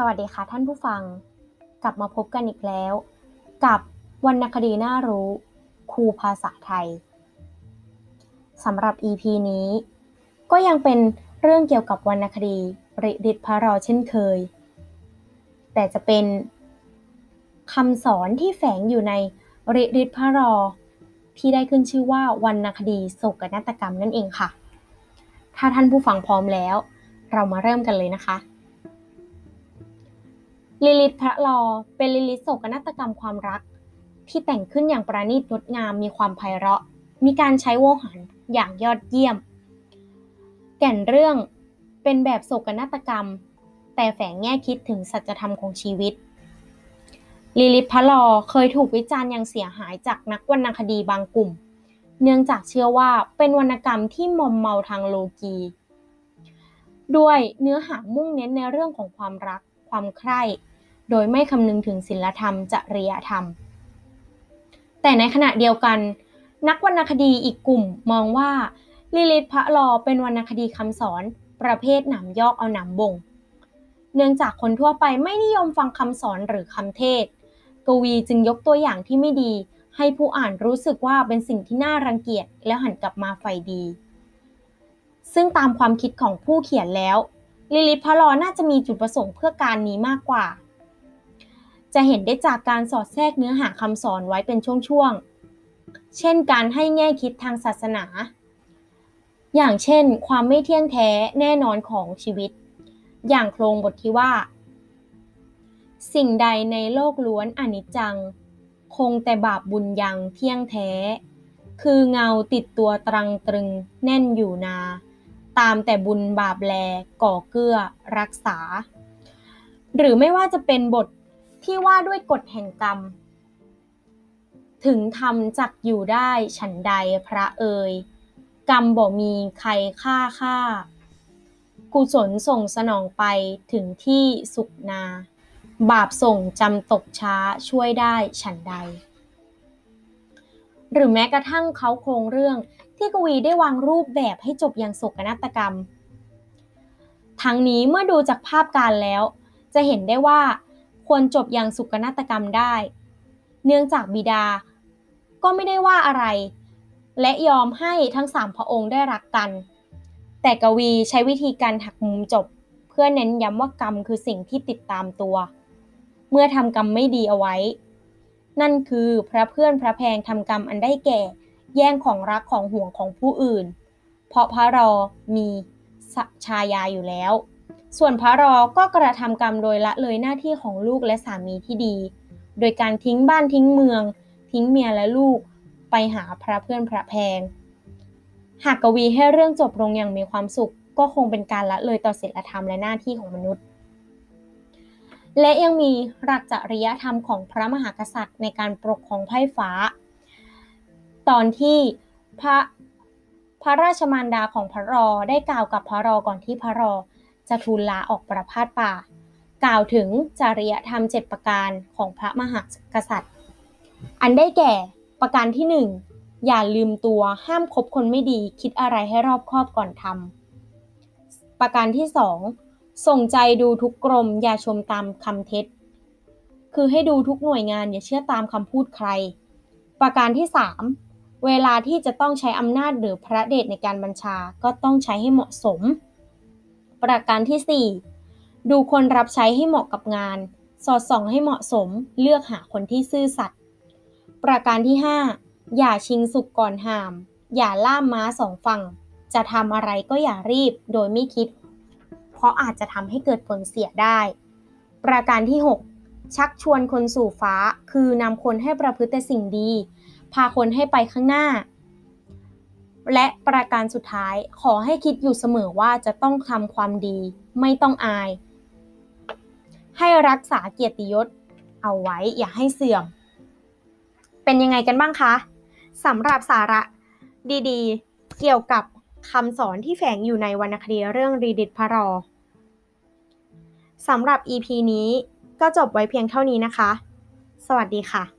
สวัสดีค่ะท่านผู้ฟัง กลับมาพบกันอีกแล้ว กับวรรณคดีน่ารู้ ครูภาษาไทยสำหรับ EP นี้ ก็ยังเป็นเรื่องเกี่ยวกับวรรณคดีริดิตพระรอเช่นเคย แต่จะเป็นคำสอนที่แฝงอยู่ในริดิตพระรอ ที่ได้ขึ้นชื่อว่าวรรณคดีโศกนาฏกรรมนั่นเองค่ะ ถ้าท่านผู้ฟังพร้อมแล้ว เรามาเริ่มกันเลยนะคะ ลิลิตพระลอเป็นลิลิตโศกนาฏกรรมความรัก ที่แต่งขึ้นอย่างประณีตงดงามมีความไพเราะ มีการใช้โวหารอย่างยอดเยี่ยม แก่นเรื่องเป็นแบบโศกนาฏกรรม แต่แฝงแง่คิดถึงสัจธรรมของชีวิต ลิลิตพระลอเคยถูกวิจารณ์อย่างเสียหายจากนักวรรณคดีบางกลุ่ม เนื่องจากเชื่อว่าเป็นวรรณกรรมที่มอมเมาทางโลกี ด้วยเนื้อหามุ่งเน้นในเรื่องของความรัก ความใคร่ โดยไม่คำนึงถึงศีลธรรม จริยธรรม แต่ในขณะเดียวกัน นักวรรณคดีอีกกลุ่มมองว่าลิลิตพระลอเป็นวรรณคดีคำสอน ประเภทหนามยอกเอาหนามบ่ง เนื่องจากคนทั่วไปไม่นิยมฟังคำสอนหรือคำเทศ กวีจึงยกตัวอย่างที่ไม่ดี ให้ผู้อ่านรู้สึกว่าเป็นสิ่งที่น่ารังเกียจแล้วหันกลับมาใฝ่ดี ซึ่งตามความคิดของผู้เขียนแล้วลิลิตพะลอน่าจะมีจุดประสงค์เพื่อการนี้มากกว่า จะเห็นได้จากการสอดแทรกเนื้อหาคำสอนไว้เป็นช่วงๆ เช่นการให้แง่คิดทางศาสนา อย่างเช่น ความไม่เที่ยงแท้แน่นอนของชีวิต อย่างโครงบทที่ว่า สิ่งใดในโลกล้วนอนิจจัง คงแต่บาปบุญยังเที่ยงแท้ คือเงาติดตัวตรังตรึงแน่นอยู่นา ตามแต่บุญบาปแลก่อเกื้อรักษา หรือไม่ว่าจะเป็นบท ที่ว่าด้วยกฎแห่งกรรม ถึงทำจักอยู่ได้ฉันใดพระเอ่ยกรรมบ่มีใครฆ่าฆ่า กุศลส่งสนองไปถึงที่สุขนา บาปส่งจำตกช้าช่วยได้ฉันใด หรือแม้กระทั่งเขาโครงเรื่องที่กวีได้วางรูปแบบให้จบอย่างโศกนาฏกรรม ทั้งนี้เมื่อดูจากภาพการแล้ว จะเห็นได้ว่า ควรจบอย่างสุกนาฏกรรมได้ เนื่องจากบิดา ก็ไม่ได้ว่าอะไร และยอมให้ทั้งสามพระองค์ได้รักกัน แต่กวีใช้วิธีการหักมุมจบ เพื่อเน้นย้ำว่ากรรมคือสิ่งที่ติดตามตัว เมื่อทำกรรมไม่ดีเอาไว้ นั่นคือพระเพื่อนพระแพงทำกรรมอันได้แก่ แย่งของรักของห่วงของผู้อื่น เพราะพระรอมีชายาอยู่แล้ว ส่วนพระรอก็กระทำกรรมโดยละเลยหน้าที่ของลูกและสามีที่ดี โดยการทิ้งบ้านทิ้งเมือง ทิ้งเมียและลูกไปหาพระเพื่อนพระแพง หากกวีให้เรื่องจบลงอย่างมีความสุข ก็คงเป็นการละเลยต่อศีลธรรมและหน้าที่ของมนุษย์ และยังมีหลักจริยธรรมของพระมหากษัตริย์ ในการปกครองไพ่ฟ้า ตอนที่พระพระราชมารดาของพระรอได้กล่าวกับพระรอก่อนที่พระรอ จะทูลลาออกประพาสป่า กล่าวถึงจริยธรรมเจ็ดประการของพระมหากษัตริย์ อันได้แก่ประการที่หนึ่งอย่าลืมตัวห้ามคบคนไม่ดีคิดอะไรให้รอบคอบก่อนทำประการที่สองส่งใจดูทุกกรม อย่าชมตามคำเท็จ คือให้ดูทุกหน่วยงานอย่าเชื่อตามคำพูดใคร ประการที่สามเวลาที่จะต้องใช้อำนาจหรือพระเดชในการบัญชาก็ต้องใช้ให้เหมาะสม ประการที่ 4 ดูคนรับใช้ให้เหมาะกับงาน สอดส่องให้เหมาะสม เลือกหาคนที่ซื่อสัตย์ ประการที่ 5 อย่าชิงสุกก่อนหาม อย่าล่ามม้าสองฝั่ง จะทำอะไรก็อย่ารีบโดยไม่คิด เพราะอาจจะทำให้เกิดผลเสียได้ ประการที่ 6 ชักชวนคนสู่ฟ้า คือนำคนให้ประพฤติแต่สิ่งดี พาคนให้ไปข้างหน้า และประการสุดท้ายขอให้คิดอยู่เสมอว่าจะต้องทำความดี ไม่ต้องอาย ให้รักษาเกียรติยศ เอาไว้อย่าให้เสื่อม เป็นยังไงกันบ้างคะสำหรับสาระดีๆ เกี่ยวกับคำสอนที่แฝงอยู่ในวรรณคดีเรื่องรีดิตพระรอสำหรับ EP นี้ก็จบไว้เพียงเท่านี้นะคะ สวัสดีค่ะ